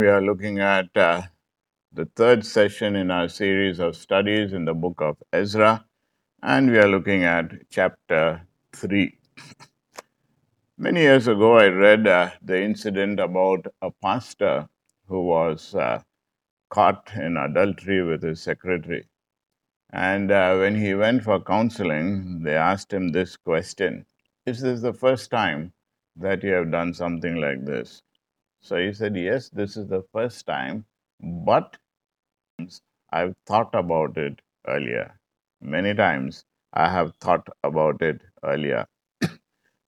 We are looking at uh, the third session in our series of studies in the book of Ezra, and we are looking at chapter 3. Many years ago, I read uh, the incident about a pastor who was uh, caught in adultery with his secretary. And uh, when he went for counseling, they asked him this question Is this the first time that you have done something like this? So he said, Yes, this is the first time, but I've thought about it earlier. Many times I have thought about it earlier.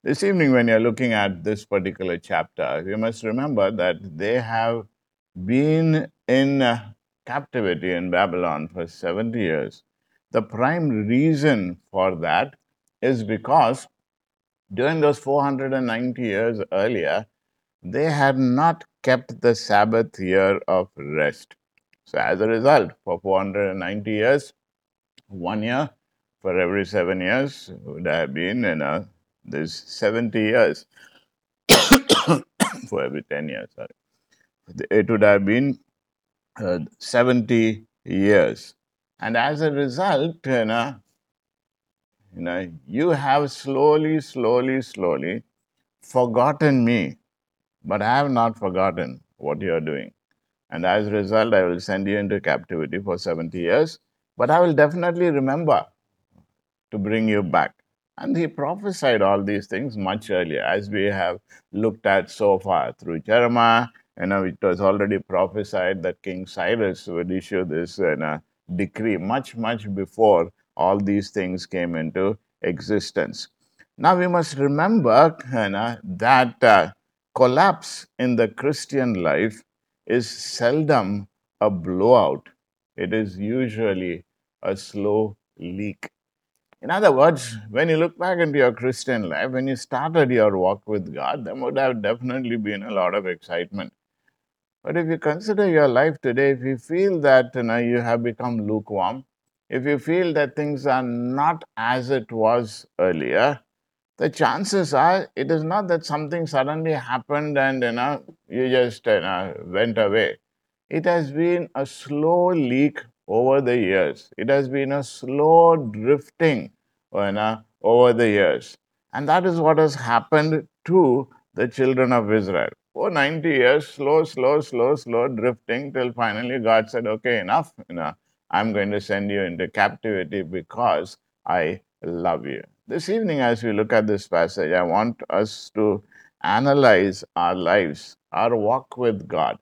This evening, when you're looking at this particular chapter, you must remember that they have been in uh, captivity in Babylon for 70 years. The prime reason for that is because during those 490 years earlier, they had not kept the Sabbath year of rest. So, as a result, for 490 years, one year for every seven years would have been, you know, there's 70 years for every 10 years. Sorry. It would have been uh, 70 years. And as a result, you know, you know, you have slowly, slowly, slowly forgotten me, but I have not forgotten what you are doing. And as a result, I will send you into captivity for 70 years, but I will definitely remember to bring you back. And he prophesied all these things much earlier, as we have looked at so far through Jeremiah. You know, it was already prophesied that King Cyrus would issue this decree much, much before all these things came into existence. Now, we must remember you know, that uh, collapse in the Christian life is seldom a blowout, it is usually a slow leak. In other words, when you look back into your Christian life, when you started your walk with God, there would have definitely been a lot of excitement. But if you consider your life today, if you feel that you, know, you have become lukewarm, if you feel that things are not as it was earlier, the chances are it is not that something suddenly happened and you know you just you know, went away. It has been a slow leak over the years. It has been a slow drifting you know, over the years. And that is what has happened to the children of Israel. For 90 years, slow, slow, slow, slow drifting till finally God said, okay, enough. You know, I'm going to send you into captivity because I love you. This evening, as we look at this passage, I want us to analyze our lives, our walk with God.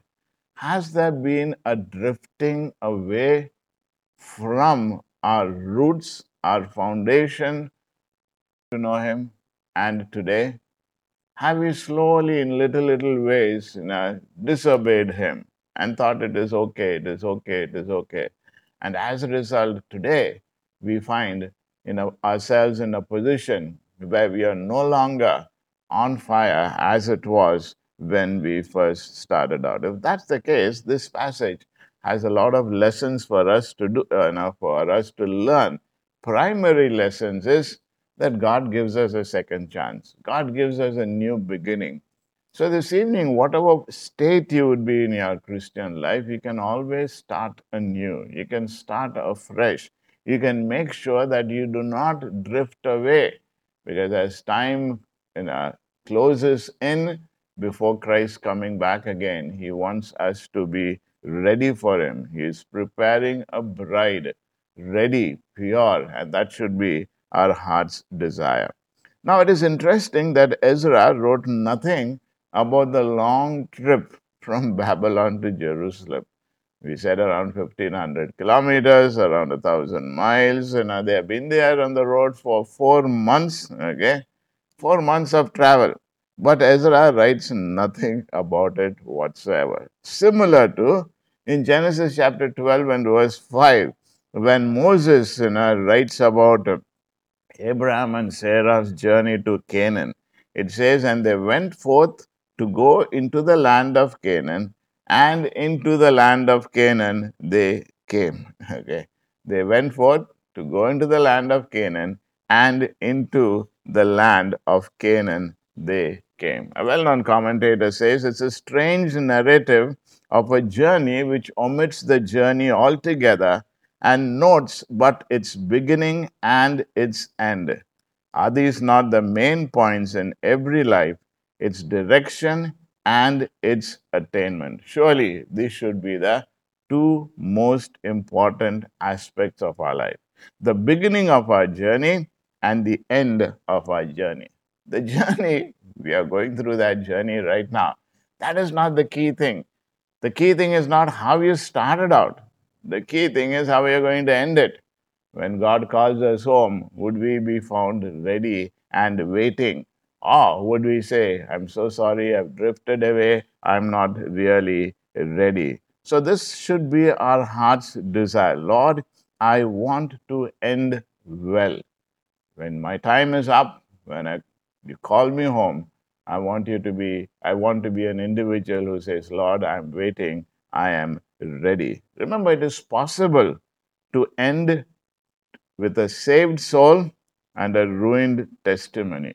Has there been a drifting away from our roots, our foundation to know Him? And today, have we slowly, in little, little ways, you know, disobeyed Him and thought it is okay, it is okay, it is okay? And as a result, today, we find you know, ourselves in a position where we are no longer on fire as it was when we first started out. If that's the case, this passage has a lot of lessons for us to do, uh, know, for us to learn. Primary lessons is that God gives us a second chance. God gives us a new beginning. So this evening, whatever state you would be in your Christian life, you can always start anew. You can start afresh you can make sure that you do not drift away because as time you know, closes in before Christ coming back again, he wants us to be ready for him. He is preparing a bride, ready, pure, and that should be our heart's desire. Now, it is interesting that Ezra wrote nothing about the long trip from Babylon to Jerusalem we said around 1500 kilometers, around a thousand miles, and uh, they have been there on the road for four months, okay, four months of travel. But Ezra writes nothing about it whatsoever. Similar to in Genesis chapter 12 and verse 5, when Moses you know, writes about Abraham and Sarah's journey to Canaan, it says, And they went forth to go into the land of Canaan and into the land of Canaan they came. Okay. They went forth to go into the land of Canaan, and into the land of Canaan they came. A well known commentator says it's a strange narrative of a journey which omits the journey altogether and notes but its beginning and its end. Are these not the main points in every life? Its direction and its attainment. Surely these should be the two most important aspects of our life the beginning of our journey and the end of our journey. The journey, we are going through that journey right now. That is not the key thing. The key thing is not how you started out. The key thing is how you're going to end it. When God calls us home, would we be found ready and waiting? Ah, or would we say, I'm so sorry, I've drifted away, I'm not really ready? So, this should be our heart's desire. Lord, I want to end well. When my time is up, when I, you call me home, I want you to be, I want to be an individual who says, Lord, I'm waiting, I am ready. Remember, it is possible to end with a saved soul and a ruined testimony.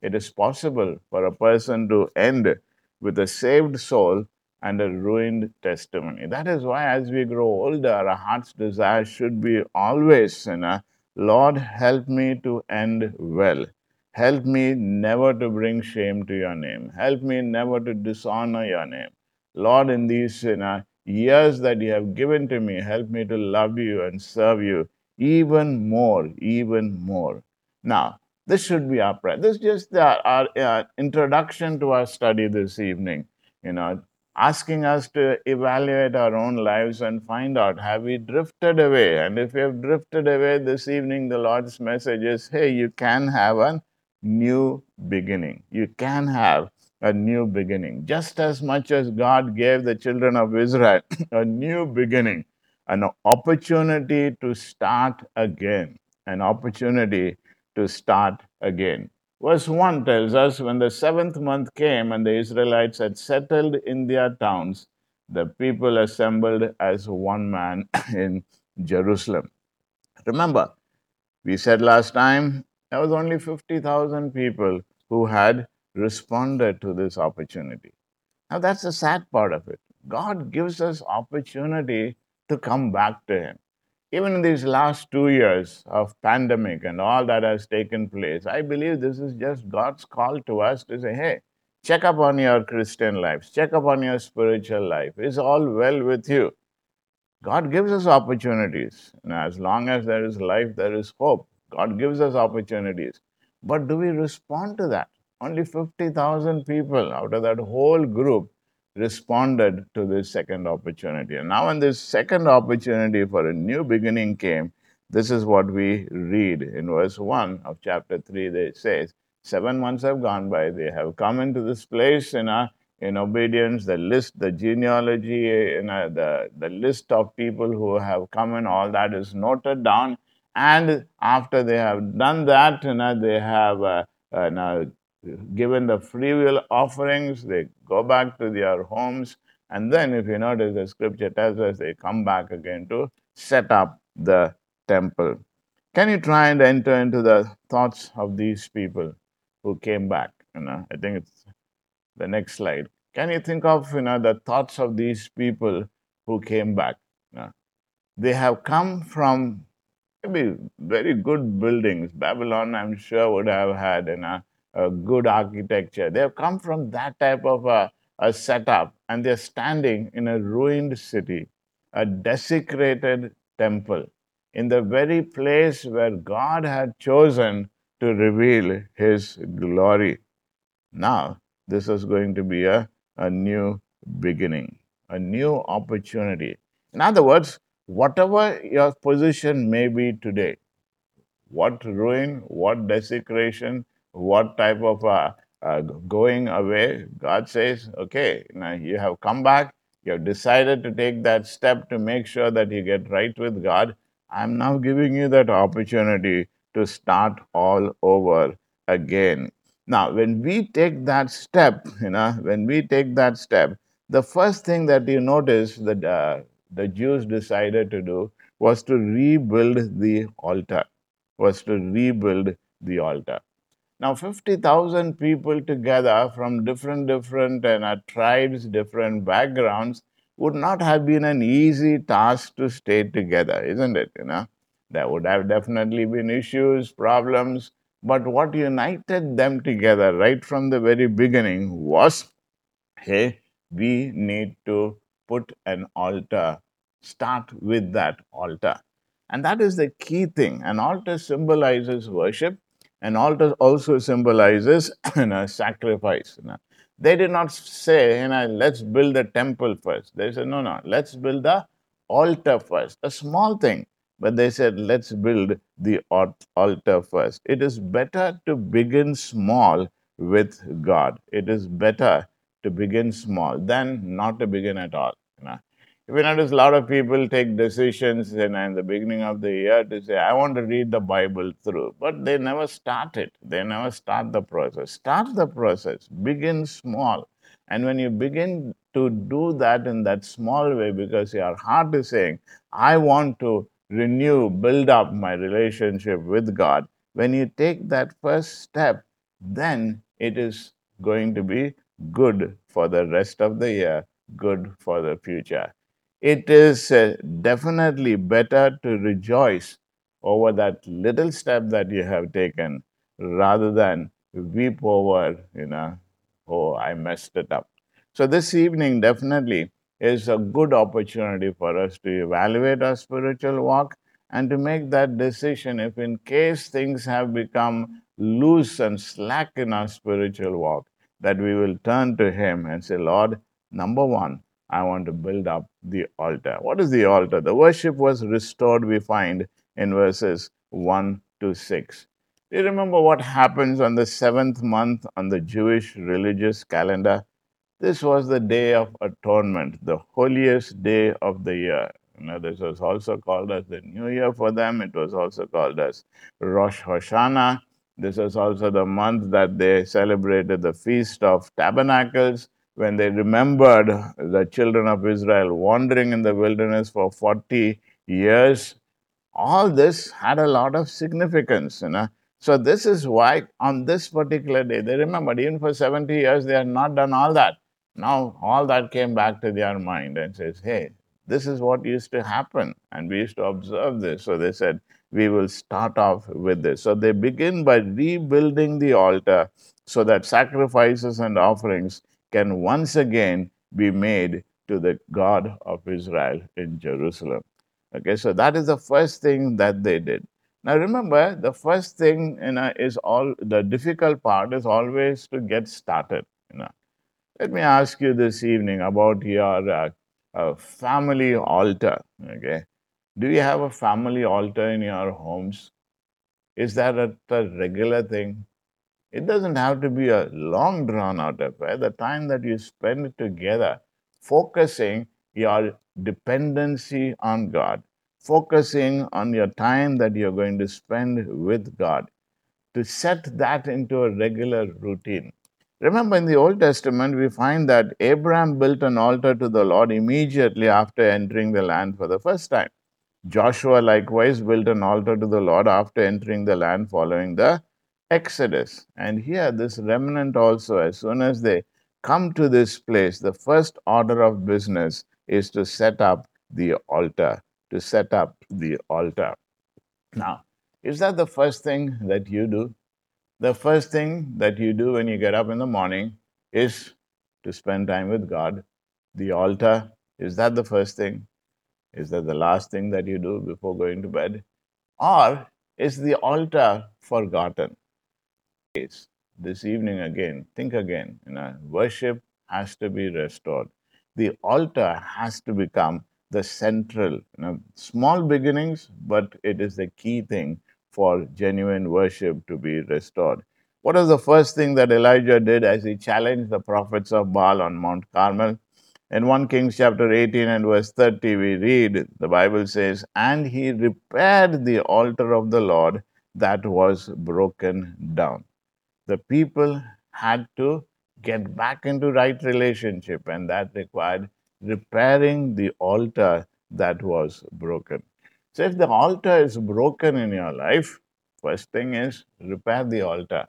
It is possible for a person to end with a saved soul and a ruined testimony. That is why, as we grow older, our heart's desire should be always, know, Lord, help me to end well. Help me never to bring shame to your name. Help me never to dishonor your name. Lord, in these know, years that you have given to me, help me to love you and serve you even more, even more. Now, this should be our prayer. This is just our, our uh, introduction to our study this evening. You know, asking us to evaluate our own lives and find out have we drifted away? And if we have drifted away this evening, the Lord's message is hey, you can have a new beginning. You can have a new beginning. Just as much as God gave the children of Israel a new beginning, an opportunity to start again, an opportunity to start again. Verse 1 tells us when the seventh month came and the Israelites had settled in their towns, the people assembled as one man in Jerusalem. Remember, we said last time there was only 50,000 people who had responded to this opportunity. Now, that's the sad part of it. God gives us opportunity to come back to Him even in these last two years of pandemic and all that has taken place, I believe this is just God's call to us to say, hey, check up on your Christian lives, check up on your spiritual life. Is all well with you? God gives us opportunities. And as long as there is life, there is hope. God gives us opportunities. But do we respond to that? Only 50,000 people out of that whole group responded to this second opportunity. And now, when this second opportunity for a new beginning came, this is what we read in verse 1 of chapter 3. It says, Seven months have gone by. They have come into this place in, a, in obedience. The list, the genealogy, in a, the, the list of people who have come in, all that is noted down. And after they have done that, you know, they have uh, uh, now given the free will offerings, they go back to their homes. And then, if you notice, the scripture tells us they come back again to set up the temple. Can you try and enter into the thoughts of these people who came back? You know, I think it's the next slide. Can you think of you know the thoughts of these people who came back? You know, they have come from maybe very good buildings. Babylon, I'm sure, would have had you know, a good architecture. They have come from that type of a, a setup and they're standing in a ruined city, a desecrated temple, in the very place where God had chosen to reveal his glory. Now, this is going to be a, a new beginning, a new opportunity. In other words, whatever your position may be today, what ruin, what desecration, what type of uh, uh, going away. God says, okay, now you have come back, you have decided to take that step to make sure that you get right with God. I'm now giving you that opportunity to start all over again. Now, when we take that step, you know, when we take that step, the first thing that you notice that uh, the Jews decided to do was to rebuild the altar, was to rebuild the altar. Now, 50,000 people together from different, different uh, tribes, different backgrounds would not have been an easy task to stay together, isn't it? You know, there would have definitely been issues, problems, but what united them together right from the very beginning was hey, we need to put an altar, start with that altar. And that is the key thing. An altar symbolizes worship, an altar also symbolizes you know, sacrifice. You know. They did not say, you know, let's build a temple first. They said, no, no, let's build the altar first. A small thing, but they said, let's build the altar first. It is better to begin small with God. It is better to begin small than not to begin at all. You know? If you notice, a lot of people take decisions in, in the beginning of the year to say, I want to read the Bible through, but they never start it. They never start the process. Start the process, begin small. And when you begin to do that in that small way, because your heart is saying, I want to renew, build up my relationship with God, when you take that first step, then it is going to be good for the rest of the year, good for the future it is uh, definitely better to rejoice over that little step that you have taken rather than weep over, you know, oh, I messed it up. So, this evening definitely is a good opportunity for us to evaluate our spiritual walk and to make that decision if, in case things have become loose and slack in our spiritual walk, that we will turn to Him and say, Lord, number one, I want to build up the altar. What is the altar? The worship was restored, we find in verses 1 to 6. Do you remember what happens on the seventh month on the Jewish religious calendar? This was the day of atonement, the holiest day of the year. You know, this was also called as the New Year for them. It was also called as Rosh Hashanah. This was also the month that they celebrated the Feast of Tabernacles when they remembered the children of Israel wandering in the wilderness for 40 years, all this had a lot of significance. You know? So, this is why on this particular day, they remembered even for 70 years they had not done all that. Now, all that came back to their mind and says, hey, this is what used to happen. And we used to observe this. So, they said, we will start off with this. So, they begin by rebuilding the altar so that sacrifices and offerings can once again be made to the God of Israel in Jerusalem. Okay, so that is the first thing that they did. Now remember, the first thing you know is all the difficult part is always to get started. You know, let me ask you this evening about your uh, uh, family altar. Okay, do you have a family altar in your homes? Is that a, a regular thing? It doesn't have to be a long drawn out affair. The time that you spend together focusing your dependency on God, focusing on your time that you're going to spend with God, to set that into a regular routine. Remember, in the Old Testament, we find that Abraham built an altar to the Lord immediately after entering the land for the first time. Joshua likewise built an altar to the Lord after entering the land following the Exodus. And here, this remnant also, as soon as they come to this place, the first order of business is to set up the altar. To set up the altar. Now, is that the first thing that you do? The first thing that you do when you get up in the morning is to spend time with God. The altar, is that the first thing? Is that the last thing that you do before going to bed? Or is the altar forgotten? This evening again, think again. You know, worship has to be restored. The altar has to become the central, you know, small beginnings, but it is the key thing for genuine worship to be restored. What was the first thing that Elijah did as he challenged the prophets of Baal on Mount Carmel? In 1 Kings chapter 18 and verse 30, we read, the Bible says, And he repaired the altar of the Lord that was broken down the people had to get back into right relationship, and that required repairing the altar that was broken. So, if the altar is broken in your life, first thing is repair the altar.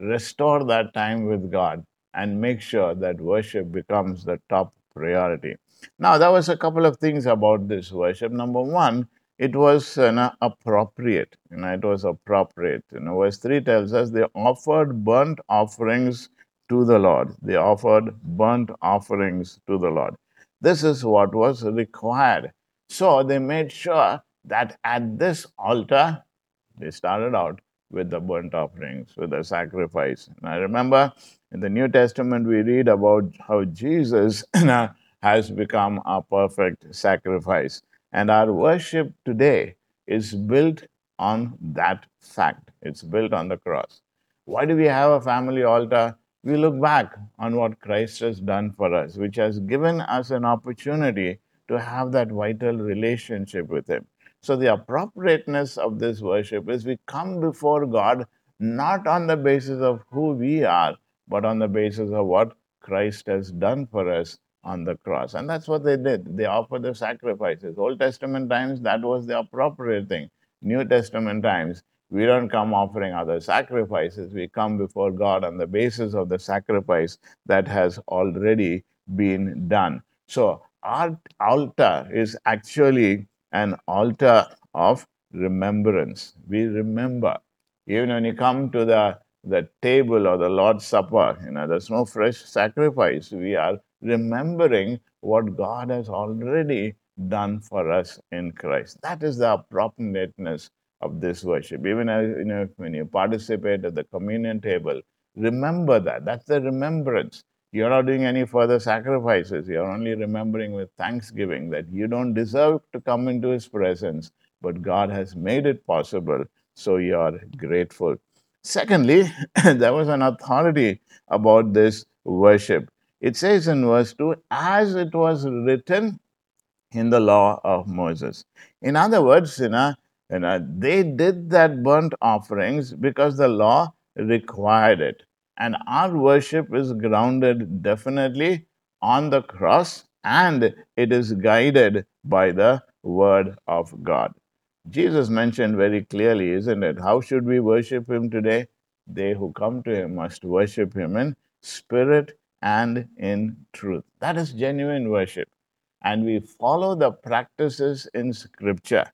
restore that time with God and make sure that worship becomes the top priority. Now, there was a couple of things about this worship. Number one, it was you know, appropriate. You know, it was appropriate. You know, verse 3 tells us they offered burnt offerings to the Lord. They offered burnt offerings to the Lord. This is what was required. So they made sure that at this altar, they started out with the burnt offerings, with the sacrifice. And I remember in the New Testament, we read about how Jesus has become a perfect sacrifice. And our worship today is built on that fact. It's built on the cross. Why do we have a family altar? We look back on what Christ has done for us, which has given us an opportunity to have that vital relationship with Him. So, the appropriateness of this worship is we come before God not on the basis of who we are, but on the basis of what Christ has done for us on the cross. And that's what they did. They offered the sacrifices. Old Testament times, that was the appropriate thing. New Testament times, we don't come offering other sacrifices. We come before God on the basis of the sacrifice that has already been done. So, our altar is actually an altar of remembrance. We remember. Even when you come to the, the table or the Lord's Supper, you know, there's no fresh sacrifice. We are remembering what God has already done for us in Christ. That is the appropriateness of this worship. Even as, you know, when you participate at the communion table, remember that. That's the remembrance. You're not doing any further sacrifices. You're only remembering with thanksgiving that you don't deserve to come into His presence, but God has made it possible, so you're grateful. Secondly, there was an authority about this worship. It says in verse 2 as it was written in the law of Moses. In other words, you know, you know, they did that burnt offerings because the law required it. And our worship is grounded definitely on the cross and it is guided by the word of God. Jesus mentioned very clearly, isn't it? How should we worship him today? They who come to him must worship him in spirit and in truth. That is genuine worship. And we follow the practices in scripture.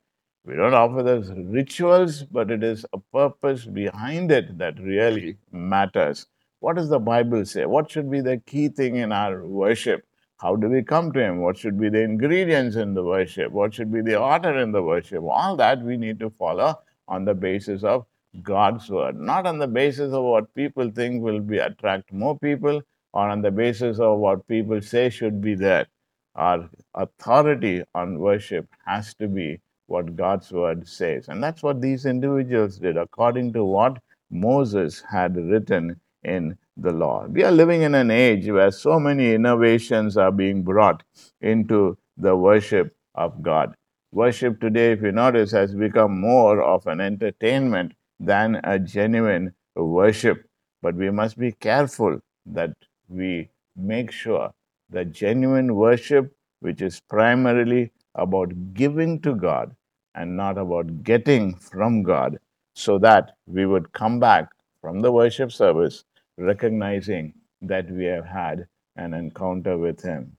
We don't offer those rituals, but it is a purpose behind it that really matters. What does the Bible say? What should be the key thing in our worship? How do we come to Him? What should be the ingredients in the worship? What should be the order in the worship? All that we need to follow on the basis of God's word, not on the basis of what people think will be attract more people, on the basis of what people say should be there. Our authority on worship has to be what God's word says. And that's what these individuals did according to what Moses had written in the law. We are living in an age where so many innovations are being brought into the worship of God. Worship today, if you notice, has become more of an entertainment than a genuine worship. But we must be careful that we make sure that genuine worship, which is primarily about giving to God and not about getting from God, so that we would come back from the worship service recognizing that we have had an encounter with Him.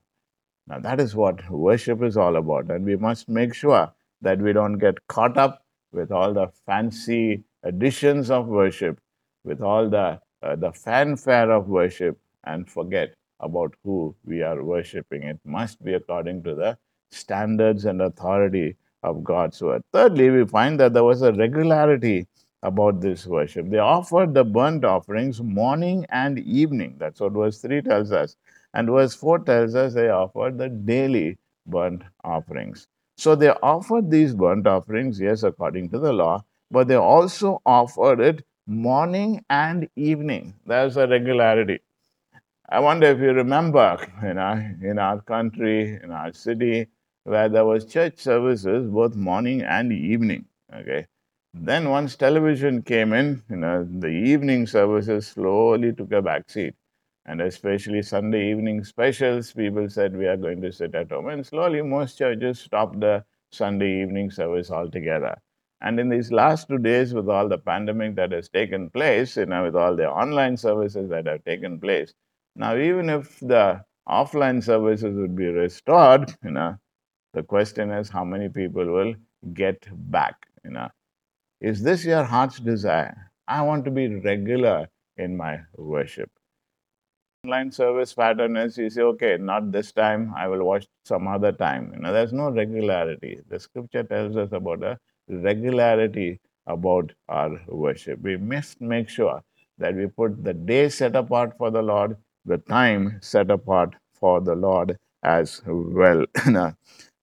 Now, that is what worship is all about, and we must make sure that we don't get caught up with all the fancy additions of worship, with all the, uh, the fanfare of worship, and forget about who we are worshiping. It must be according to the standards and authority of God's word. Thirdly, we find that there was a regularity about this worship. They offered the burnt offerings morning and evening. That's what verse 3 tells us. And verse 4 tells us they offered the daily burnt offerings. So they offered these burnt offerings, yes, according to the law, but they also offered it morning and evening. There's a regularity. I wonder if you remember, you know, in our country, in our city, where there was church services both morning and evening. Okay, then once television came in, you know, the evening services slowly took a back seat. And especially Sunday evening specials, people said we are going to sit at home. And slowly most churches stopped the Sunday evening service altogether. And in these last two days, with all the pandemic that has taken place, you know, with all the online services that have taken place, now even if the offline services would be restored, you know, the question is how many people will get back, you know. Is this your heart's desire? I want to be regular in my worship. Online service pattern is you say, okay, not this time, I will watch some other time. You know, there's no regularity. The scripture tells us about a regularity about our worship. We must make sure that we put the day set apart for the Lord, the time set apart for the Lord as well.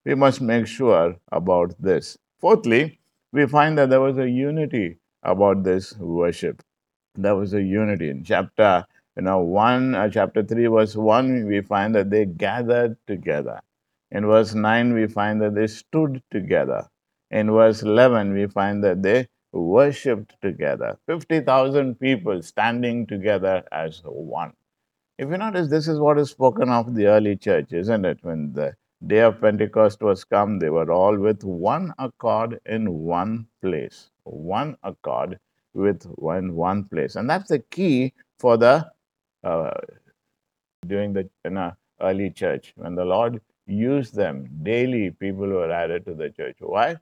we must make sure about this. Fourthly, we find that there was a unity about this worship. There was a unity. In chapter you know, 1, uh, chapter 3, verse 1, we find that they gathered together. In verse 9, we find that they stood together. In verse 11, we find that they worshipped together. 50,000 people standing together as one. If you notice, this is what is spoken of the early church, isn't it? When the day of Pentecost was come, they were all with one accord in one place. One accord with one, one place. And that's the key for the uh, during the in a early church. When the Lord used them daily, people were added to the church. Why?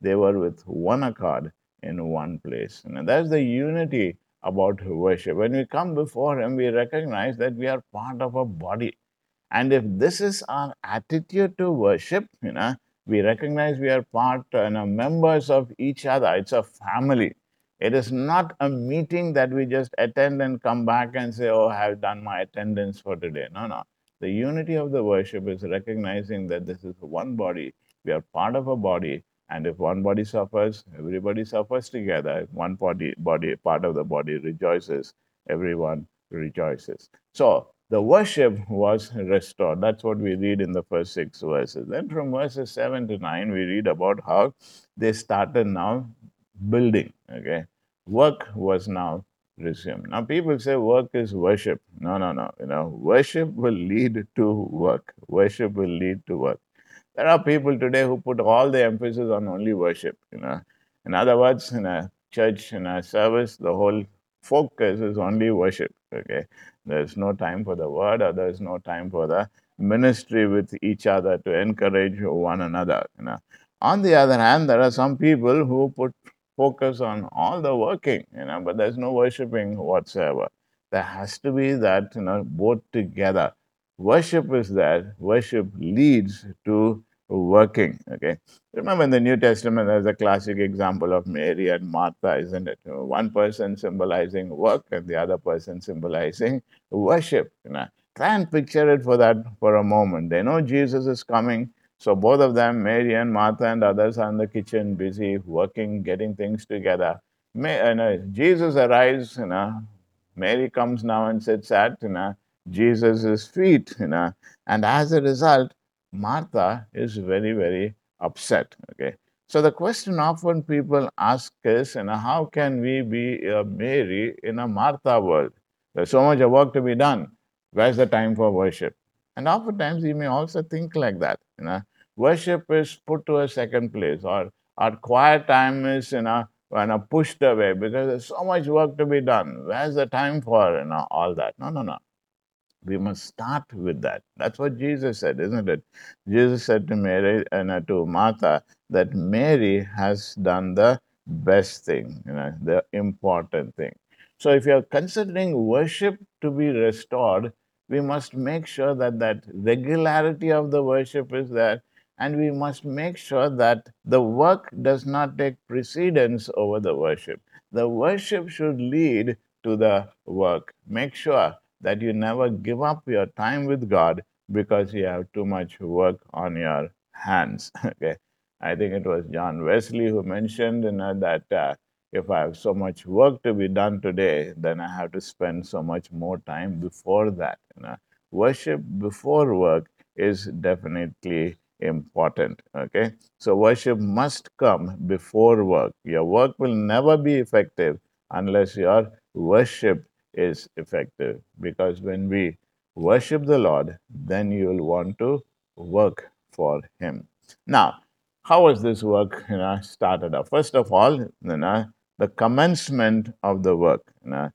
They were with one accord in one place. And that's the unity about worship. When we come before Him, we recognize that we are part of a body. And if this is our attitude to worship, you know, we recognize we are part and you know, members of each other. It's a family. It is not a meeting that we just attend and come back and say, Oh, I have done my attendance for today. No, no. The unity of the worship is recognizing that this is one body. We are part of a body. And if one body suffers, everybody suffers together. If one body, body, part of the body rejoices, everyone rejoices. So the worship was restored. That's what we read in the first six verses. Then from verses seven to nine, we read about how they started now building. Okay, work was now resumed. Now people say work is worship. No, no, no. You know, worship will lead to work. Worship will lead to work. There are people today who put all the emphasis on only worship. You know, in other words, in a church, in a service, the whole focus is only worship. Okay, there's no time for the word, or there's no time for the ministry with each other to encourage one another. You know. On the other hand, there are some people who put focus on all the working, you know, but there's no worshiping whatsoever. There has to be that, you know, both together. Worship is there, worship leads to working. Okay. Remember in the New Testament, there's a classic example of Mary and Martha, isn't it? One person symbolizing work and the other person symbolizing worship. You know. Try and picture it for that for a moment. They know Jesus is coming. So both of them, Mary and Martha and others, are in the kitchen, busy working, getting things together. May, uh, you know, Jesus arrives, you know, Mary comes now and sits at you know, Jesus' feet, you know, and as a result, Martha is very, very upset. Okay. So the question often people ask is, you know, how can we be a Mary in a Martha world? There's so much work to be done. Where's the time for worship? And oftentimes you may also think like that. You know, worship is put to a second place, or our quiet time is you know, you know pushed away because there's so much work to be done. Where's the time for you know all that? No, no, no. We must start with that. That's what Jesus said, isn't it? Jesus said to Mary and uh, to Martha that Mary has done the best thing, you know, the important thing. So if you're considering worship to be restored, we must make sure that that regularity of the worship is there and we must make sure that the work does not take precedence over the worship the worship should lead to the work make sure that you never give up your time with god because you have too much work on your hands okay i think it was john wesley who mentioned you know, that uh, if I have so much work to be done today, then I have to spend so much more time before that. You know? Worship before work is definitely important. Okay, so worship must come before work. Your work will never be effective unless your worship is effective. Because when we worship the Lord, then you will want to work for Him. Now, how was this work you know, started up? First of all, you know, the commencement of the work. You know,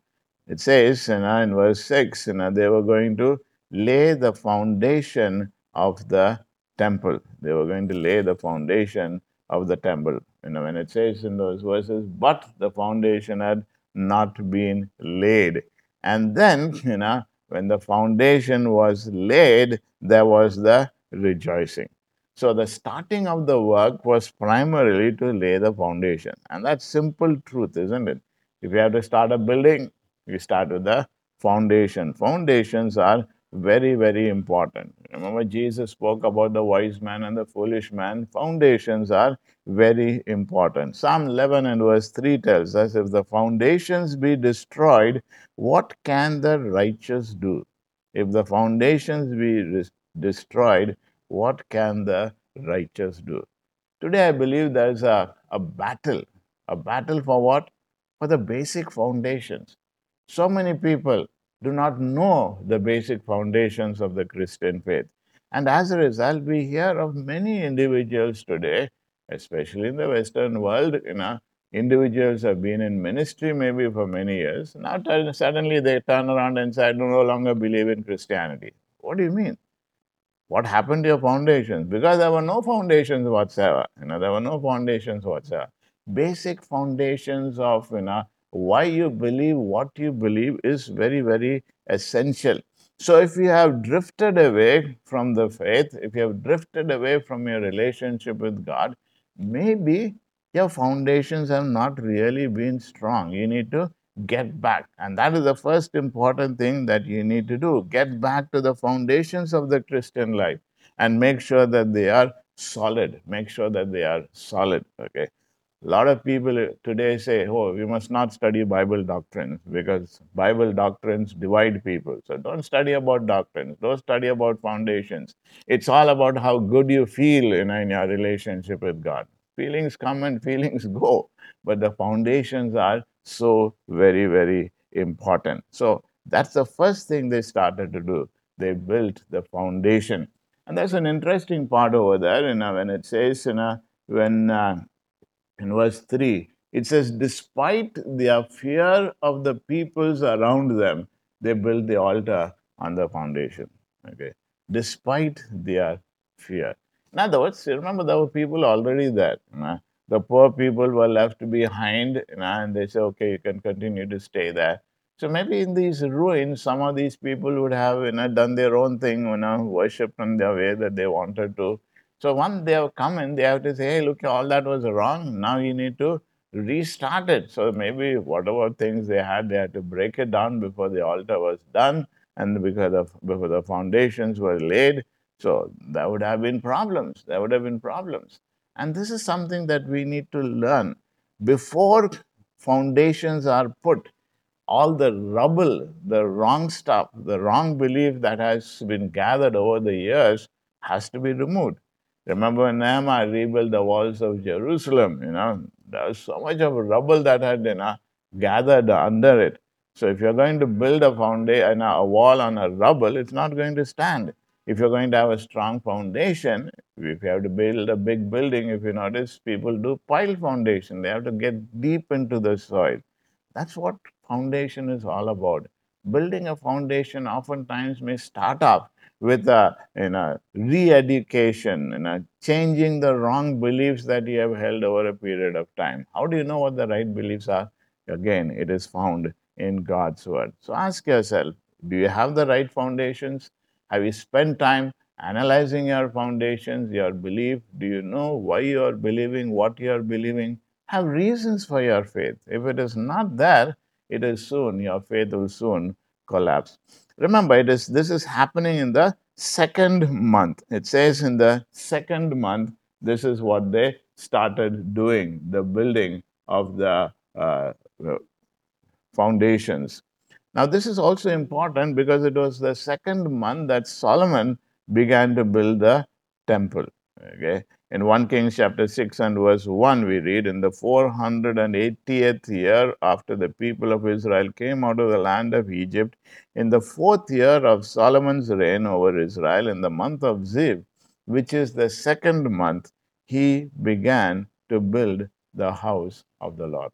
it says you know, in verse 6, you know, they were going to lay the foundation of the temple. They were going to lay the foundation of the temple. You know, when it says in those verses, but the foundation had not been laid. And then, you know, when the foundation was laid, there was the rejoicing. So the starting of the work was primarily to lay the foundation. And that's simple truth, isn't it? If you have to start a building, you start with the foundation. Foundations are very, very important. Remember, Jesus spoke about the wise man and the foolish man. Foundations are very important. Psalm 11 and verse 3 tells us if the foundations be destroyed, what can the righteous do? If the foundations be destroyed, what can the righteous do? Today, I believe there's a, a battle. A battle for what? For the basic foundations. So many people do not know the basic foundations of the Christian faith. And as a result, we hear of many individuals today, especially in the Western world, you know, individuals have been in ministry maybe for many years. Now suddenly they turn around and say, I no longer believe in Christianity. What do you mean? What happened to your foundations? Because there were no foundations whatsoever. You know, there were no foundations whatsoever. Basic foundations of you know why you believe what you believe is very, very essential. So, if you have drifted away from the faith, if you have drifted away from your relationship with God, maybe your foundations have not really been strong. You need to get back. And that is the first important thing that you need to do. Get back to the foundations of the Christian life and make sure that they are solid. Make sure that they are solid. Okay. A lot of people today say, oh, we must not study Bible doctrines because Bible doctrines divide people. So don't study about doctrines, don't study about foundations. It's all about how good you feel in, your relationship with God. Feelings come and feelings go, but the foundations are so very, very important. So that's the first thing they started to do. They built the foundation. And there's an interesting part over there, you know, when it says, you know, when uh, in verse 3, it says, Despite their fear of the peoples around them, they built the altar on the foundation. Okay. Despite their fear. In other words, remember there were people already there. You know? The poor people were left behind, you know, and they say, okay, you can continue to stay there. So maybe in these ruins, some of these people would have you know, done their own thing, you know, worshipped in their way that they wanted to. So once they have come in, they have to say, hey, look, all that was wrong. Now you need to restart it. So maybe whatever things they had, they had to break it down before the altar was done and because of before the foundations were laid. So there would have been problems. There would have been problems. And this is something that we need to learn. Before foundations are put, all the rubble, the wrong stuff, the wrong belief that has been gathered over the years has to be removed. Remember when Nehemiah rebuilt the walls of Jerusalem, you know, there was so much of rubble that had you know, gathered under it. So if you're going to build a foundation, a wall on a rubble, it's not going to stand. If you're going to have a strong foundation, if you have to build a big building, if you notice, people do pile foundation. They have to get deep into the soil. That's what foundation is all about. Building a foundation oftentimes may start off with a you know, re-education, you know, changing the wrong beliefs that you have held over a period of time. How do you know what the right beliefs are? Again, it is found in God's word. So ask yourself, do you have the right foundations? Have you spent time analyzing your foundations, your belief? Do you know why you are believing what you are believing? Have reasons for your faith. If it is not there, it is soon, your faith will soon collapse. Remember, it is this is happening in the second month. It says in the second month, this is what they started doing the building of the uh, foundations. Now, this is also important because it was the second month that Solomon began to build the temple. Okay, in 1 Kings chapter 6 and verse 1, we read, In the 480th year after the people of Israel came out of the land of Egypt, in the fourth year of Solomon's reign over Israel, in the month of Ziv, which is the second month, he began to build the house of the Lord.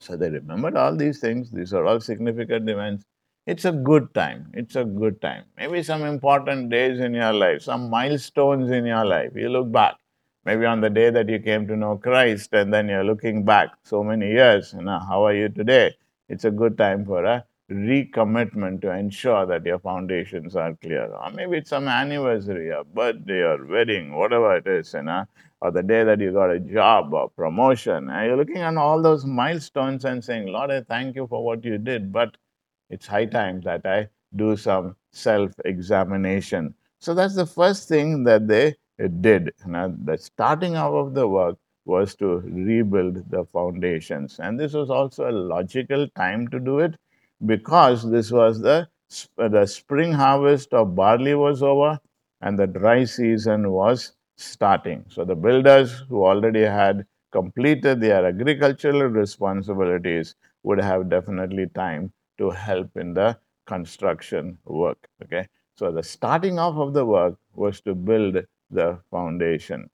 So they remembered all these things. These are all significant events. It's a good time. It's a good time. Maybe some important days in your life, some milestones in your life. You look back. Maybe on the day that you came to know Christ, and then you're looking back so many years. You know, how are you today? It's a good time for a recommitment to ensure that your foundations are clear. Or maybe it's some anniversary, a birthday, or wedding, whatever it is, you know, or the day that you got a job or promotion. And you're looking at all those milestones and saying, Lord, I thank you for what you did, but it's high time that I do some self examination. So that's the first thing that they did. You know, the starting out of the work was to rebuild the foundations. And this was also a logical time to do it because this was the, the spring harvest of barley was over and the dry season was starting. So the builders who already had completed their agricultural responsibilities would have definitely time to help in the construction work. Okay. So the starting off of the work was to build the foundation.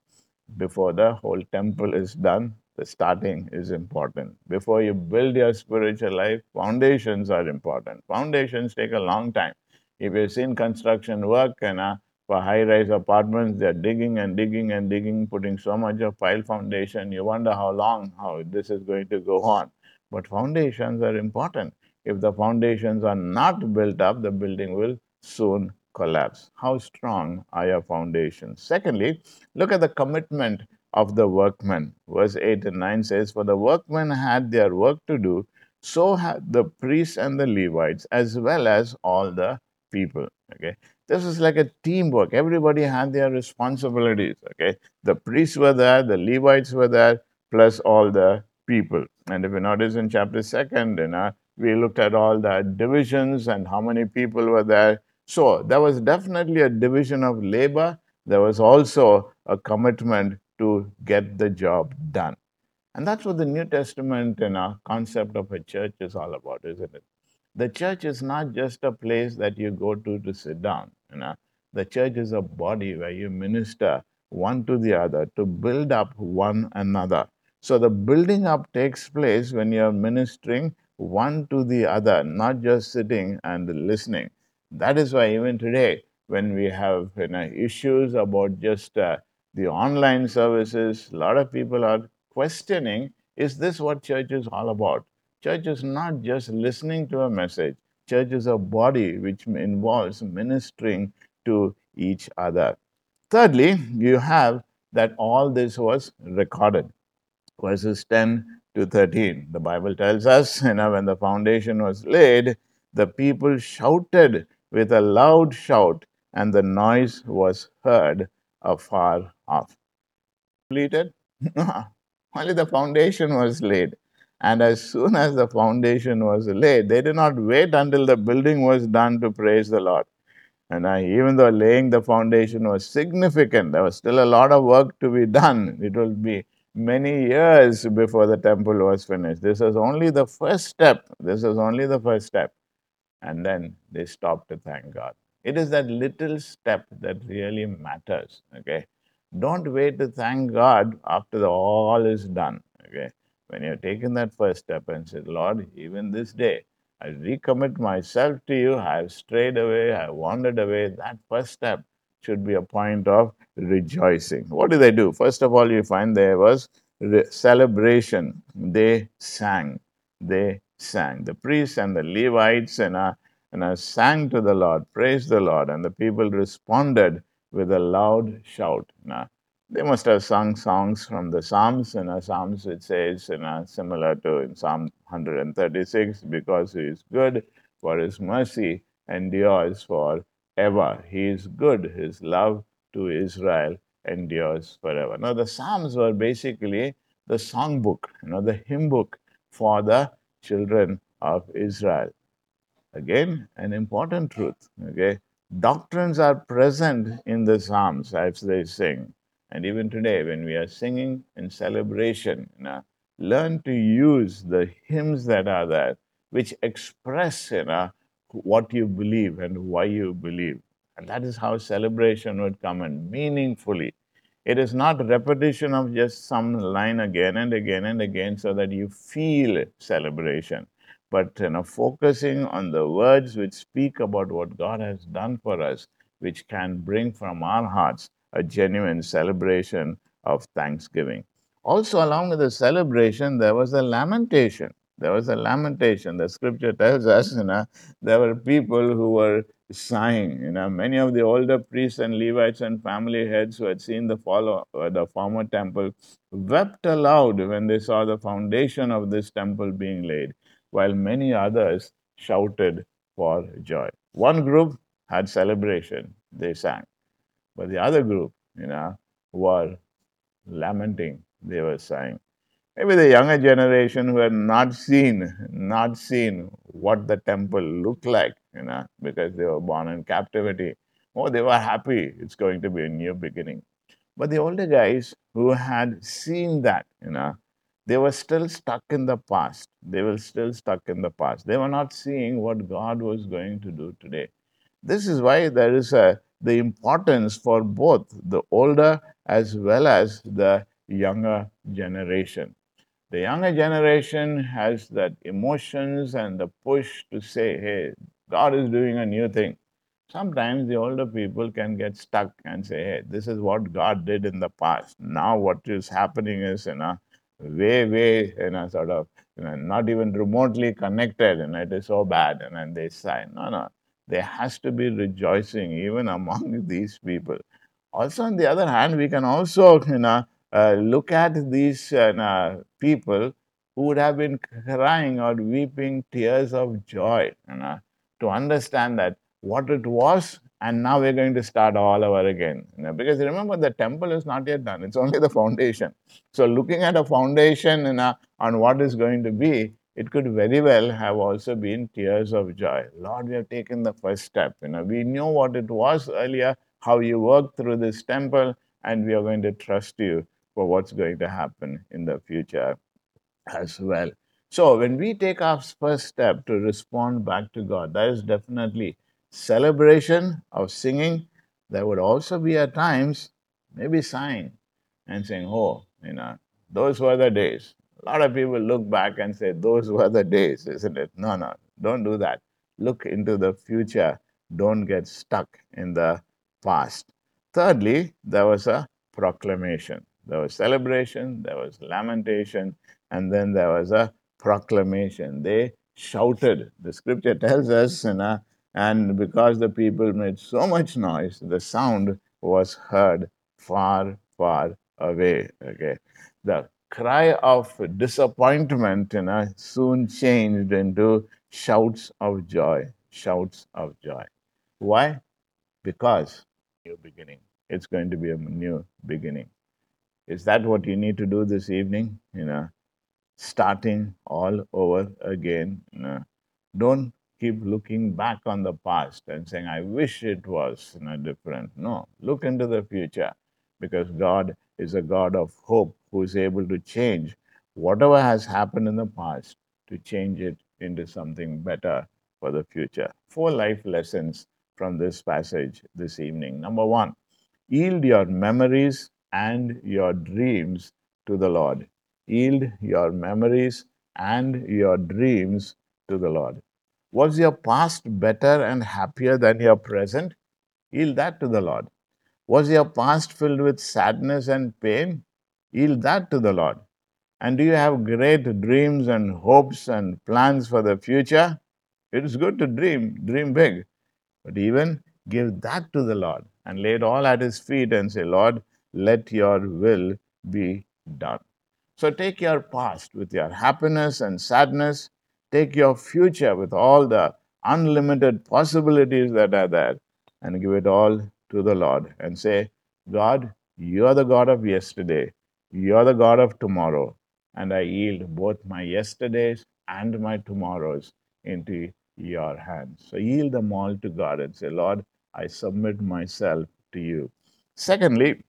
Before the whole temple is done, the starting is important. Before you build your spiritual life, foundations are important. Foundations take a long time. If you've seen construction work and uh, for high rise apartments, they're digging and digging and digging, putting so much of pile foundation. You wonder how long, how this is going to go on. But foundations are important. If the foundations are not built up, the building will soon collapse. How strong are your foundations? Secondly, look at the commitment of the workmen. Verse 8 and 9 says, For the workmen had their work to do, so had the priests and the Levites, as well as all the people. Okay. This is like a teamwork. Everybody had their responsibilities. Okay. The priests were there, the Levites were there, plus all the people. And if you notice in chapter second, you know, we looked at all the divisions and how many people were there. So there was definitely a division of labor. There was also a commitment to get the job done. And that's what the New Testament and our concept of a church is all about, isn't it? The church is not just a place that you go to to sit down. You know, the church is a body where you minister one to the other to build up one another. So the building up takes place when you're ministering one to the other, not just sitting and listening. That is why even today, when we have you know, issues about just uh, the online services, a lot of people are questioning is this what church is all about? Church is not just listening to a message, church is a body which involves ministering to each other. Thirdly, you have that all this was recorded. Verses 10 to 13. The Bible tells us, you know, when the foundation was laid, the people shouted with a loud shout, and the noise was heard afar off. Completed? Only the foundation was laid. And as soon as the foundation was laid, they did not wait until the building was done to praise the Lord. And I, even though laying the foundation was significant, there was still a lot of work to be done. It will be many years before the temple was finished. This was only the first step. This was only the first step. And then they stopped to thank God. It is that little step that really matters. Okay. Don't wait to thank God after the all is done. Okay. When you've taken that first step and said, Lord, even this day, I recommit myself to you. I have strayed away, I have wandered away. That first step should be a point of rejoicing. What did they do? First of all, you find there was celebration. They sang. They sang. The priests and the Levites and, uh, and uh, sang to the Lord, praised the Lord, and the people responded with a loud shout. Now, they must have sung songs from the Psalms. In a Psalms, it says, know, similar to in Psalm 136, because he is good, for his mercy endures forever. He is good, his love to Israel endures forever. Now, the Psalms were basically the songbook, you know, the hymn book for the children of Israel. Again, an important truth. Okay, doctrines are present in the Psalms as they sing, and even today, when we are singing in celebration, you know, learn to use the hymns that are there, which express you know, what you believe and why you believe. And that is how celebration would come in meaningfully. It is not repetition of just some line again and again and again so that you feel celebration, but you know, focusing on the words which speak about what God has done for us, which can bring from our hearts a genuine celebration of thanksgiving. Also, along with the celebration, there was a lamentation. There was a lamentation. The scripture tells us, you know, there were people who were sighing. You know, many of the older priests and Levites and family heads who had seen the follow, uh, the former temple wept aloud when they saw the foundation of this temple being laid, while many others shouted for joy. One group had celebration; they sang, but the other group, you know, were lamenting. They were sighing maybe the younger generation who had not seen, not seen what the temple looked like, you know, because they were born in captivity. Oh, they were happy. It's going to be a new beginning. But the older guys who had seen that, you know, they were still stuck in the past. They were still stuck in the past. They were not seeing what God was going to do today. This is why there is a, the importance for both the older as well as the younger generation. The younger generation has that emotions and the push to say, hey, God is doing a new thing. Sometimes the older people can get stuck and say, hey, this is what God did in the past. Now what is happening is, in a way, way, in a sort of, you know, not even remotely connected, and it is so bad. And then they say, no, no, there has to be rejoicing even among these people. Also, on the other hand, we can also, you know, look at these uh, people who would have been crying or weeping tears of joy you know, to understand that what it was and now we're going to start all over again you know, because remember the temple is not yet done it's only the foundation. So looking at a foundation you know, on what is going to be it could very well have also been tears of joy. Lord we have taken the first step you know we knew what it was earlier how you worked through this temple and we are going to trust you for what's going to happen in the future as well. So, when we take our first step to respond back to God, that is definitely celebration of singing. There would also be at times maybe sighing and saying, Oh, you know, those were the days. A lot of people look back and say, Those were the days, isn't it? No, no, don't do that. Look into the future. Don't get stuck in the past. Thirdly, there was a proclamation. There was celebration, there was lamentation, and then there was a proclamation. They shouted. The scripture tells us, you know, and because the people made so much noise, the sound was heard far, far away. Okay. The cry of disappointment, you know, soon changed into shouts of joy. Shouts of joy. Why? Because new beginning. It's going to be a new beginning. Is that what you need to do this evening? You know, starting all over again. You know, don't keep looking back on the past and saying, I wish it was you know, different. No, look into the future because God is a God of hope who is able to change whatever has happened in the past to change it into something better for the future. Four life lessons from this passage this evening. Number one, yield your memories and your dreams to the Lord. Yield your memories and your dreams to the Lord. Was your past better and happier than your present? Yield that to the Lord. Was your past filled with sadness and pain? Yield that to the Lord. And do you have great dreams and hopes and plans for the future? It is good to dream, dream big, but even give that to the Lord and lay it all at His feet and say, Lord, let your will be done. So take your past with your happiness and sadness, take your future with all the unlimited possibilities that are there, and give it all to the Lord and say, God, you are the God of yesterday, you are the God of tomorrow, and I yield both my yesterdays and my tomorrows into your hands. So yield them all to God and say, Lord, I submit myself to you. Secondly,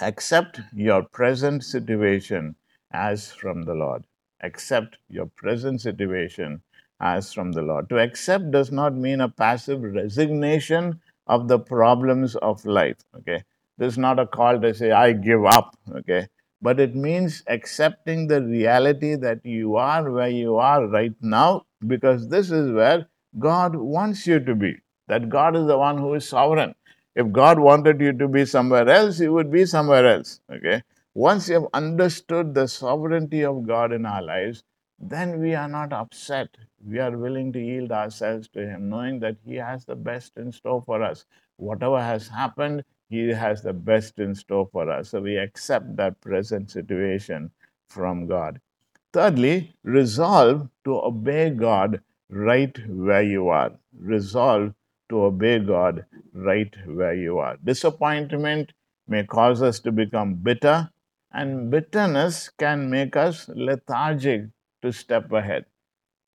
accept your present situation as from the Lord. Accept your present situation as from the Lord. To accept does not mean a passive resignation of the problems of life. Okay. This is not a call to say, I give up, okay? But it means accepting the reality that you are where you are right now because this is where God wants you to be. That God is the one who is sovereign. If God wanted you to be somewhere else, you would be somewhere else, okay? Once you have understood the sovereignty of God in our lives, then we are not upset. We are willing to yield ourselves to Him, knowing that He has the best in store for us. Whatever has happened, He has the best in store for us. So we accept that present situation from God. Thirdly, resolve to obey God right where you are. Resolve to obey God right where you are. Disappointment may cause us to become bitter, and bitterness can make us lethargic to step ahead.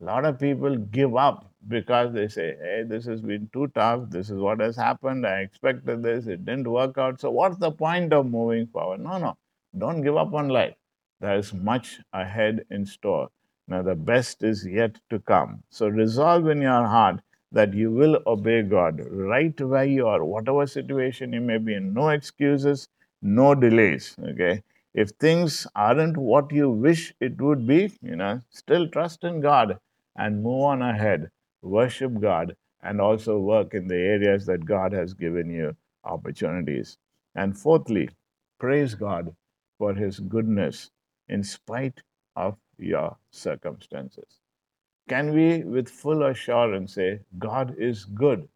A lot of people give up because they say, hey, this has been too tough. This is what has happened. I expected this. It didn't work out. So, what's the point of moving forward? No, no. Don't give up on life. There is much ahead in store. Now, the best is yet to come. So, resolve in your heart that you will obey God right where you are, whatever situation you may be in. No excuses, no delays. Okay if things aren't what you wish it would be, you know, still trust in God and move on ahead. Worship God and also work in the areas that God has given you opportunities. And fourthly, praise God for His goodness in spite of your circumstances. Can we, with full assurance, say, God is good?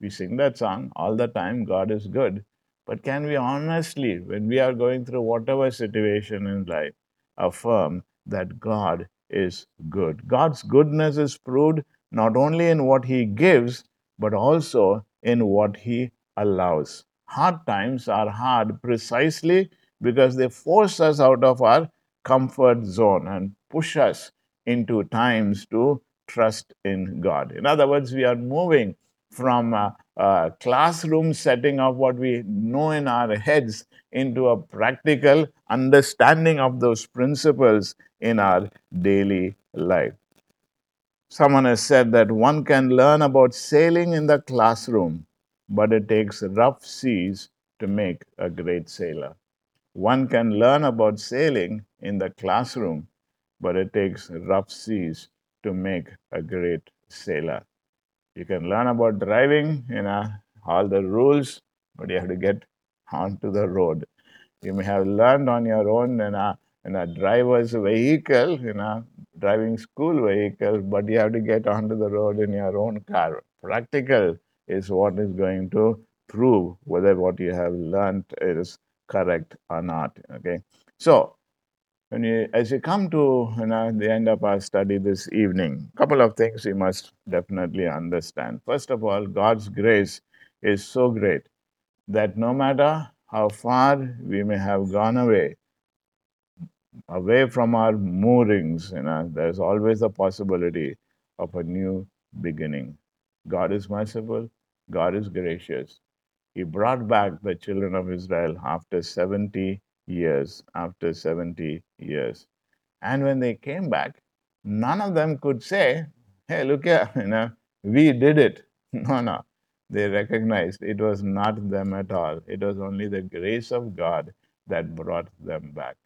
We sing that song all the time God is good. But can we honestly, when we are going through whatever situation in life, affirm that God is good? God's goodness is proved not only in what He gives, but also in what He allows. Hard times are hard precisely because they force us out of our comfort zone and push us into times to trust in God. In other words, we are moving from a, a, classroom setting of what we know in our heads into a practical understanding of those principles in our daily life. Someone has said that one can learn about sailing in the classroom, but it takes rough seas to make a great sailor. One can learn about sailing in the classroom, but it takes rough seas to make a great sailor. You can learn about driving, you know, all the rules, but you have to get onto the road. You may have learned on your own in a, in a driver's vehicle, you know, driving school vehicle, but you have to get onto the road in your own car. Practical is what is going to prove whether what you have learned is correct or not. Okay. So when you, as you come to you know, the end of our study this evening, a couple of things you must definitely understand. First of all, God's grace is so great that no matter how far we may have gone away, away from our moorings, you know, there's always a possibility of a new beginning. God is merciful, God is gracious. He brought back the children of Israel after 70 years, after 70 years. And when they came back, none of them could say, hey, look here, you know, we did it. No, no. They recognized it was not them at all. It was only the grace of God that brought them back.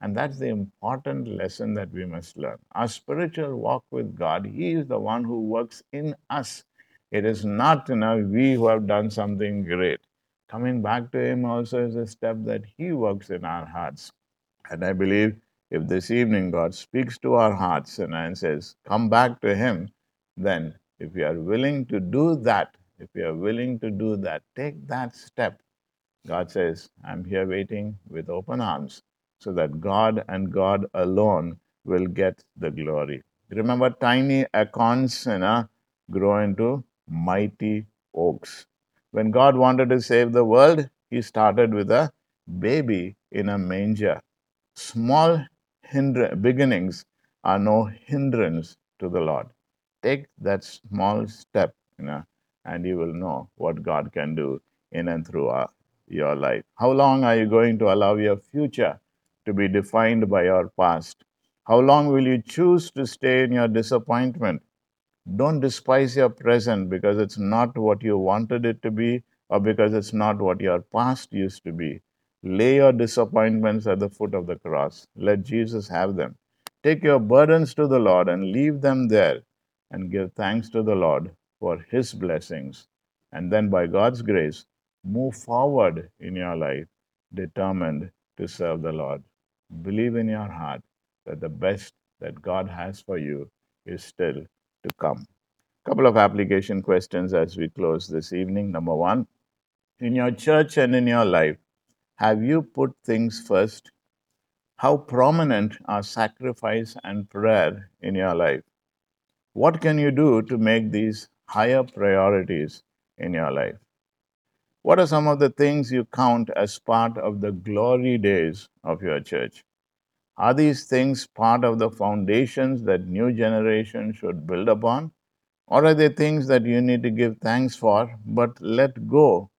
And that's the important lesson that we must learn. Our spiritual walk with God, He is the one who works in us. It is not you know, we who have done something great. Coming back to Him also is a step that He works in our hearts. And I believe if this evening God speaks to our hearts and, says, Come back to Him, then if we are willing to do that, if we are willing to do that, take that step. God says, I'm here waiting with open arms so that God and God alone will get the glory. Remember, tiny acorns you know, grow into mighty oaks. When God wanted to save the world, He started with a baby in a manger. Small hinder- beginnings are no hindrance to the Lord. Take that small step, you know, and you will know what God can do in and through our, your life. How long are you going to allow your future to be defined by your past? How long will you choose to stay in your disappointment? Don't despise your present because it's not what you wanted it to be or because it's not what your past used to be. Lay your disappointments at the foot of the cross. Let Jesus have them. Take your burdens to the Lord and leave them there and give thanks to the Lord for His blessings. And then, by God's grace, move forward in your life, determined to serve the Lord. Believe in your heart that the best that God has for you is still to come. Couple of application questions as we close this evening. Number one, in your church and in your life, have you put things first? How prominent are sacrifice and prayer in your life? What can you do to make these higher priorities in your life? What are some of the things you count as part of the glory days of your church? Are these things part of the foundations that new generation should build upon? Or are they things that you need to give thanks for but let go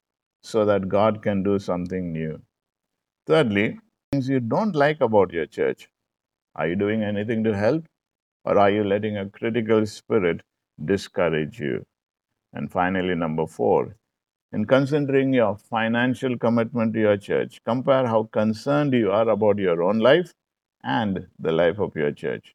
so that God can do something new? Thirdly, things you don't like about your church. Are you doing anything to help? Or are you letting a critical spirit discourage you? And finally, number four, in considering your financial commitment to your church, compare how concerned you are about your own life and the life of your church.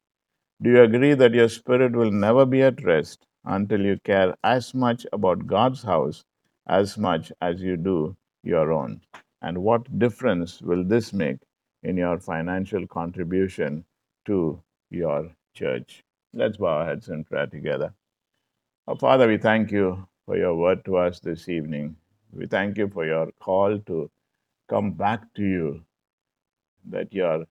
Do you agree that your spirit will never be at rest until you care as much about God's house as much as you do your own? And what difference will this make in your financial contribution to your church? Let's bow our heads in prayer together. Oh, Father, we thank you for your word to us this evening. We thank you for your call to come back to you, that your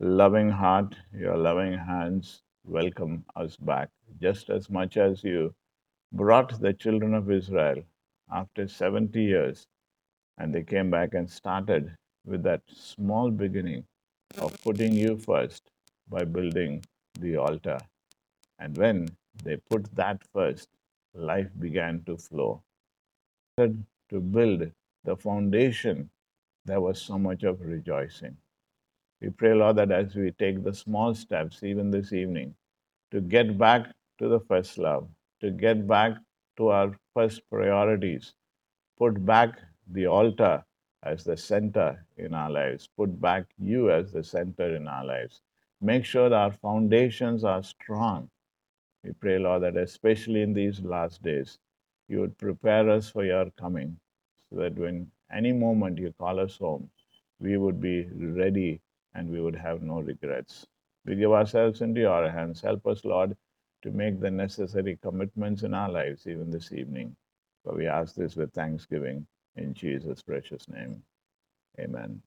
loving heart, your loving hands welcome us back, just as much as you brought the children of Israel after 70 years and they came back and started with that small beginning of putting you first by building the altar. And when they put that first, life began to flow. To build the foundation, there was so much of rejoicing. We pray, Lord, that as we take the small steps, even this evening, to get back to the first love, to get back to our first priorities, put back the altar as the center in our lives, put back you as the center in our lives. Make sure our foundations are strong. We pray, Lord, that especially in these last days, you would prepare us for your coming so that when any moment you call us home, we would be ready and we would have no regrets. We give ourselves into your hands. Help us, Lord, to make the necessary commitments in our lives even this evening. For we ask this with thanksgiving in Jesus' precious name. Amen.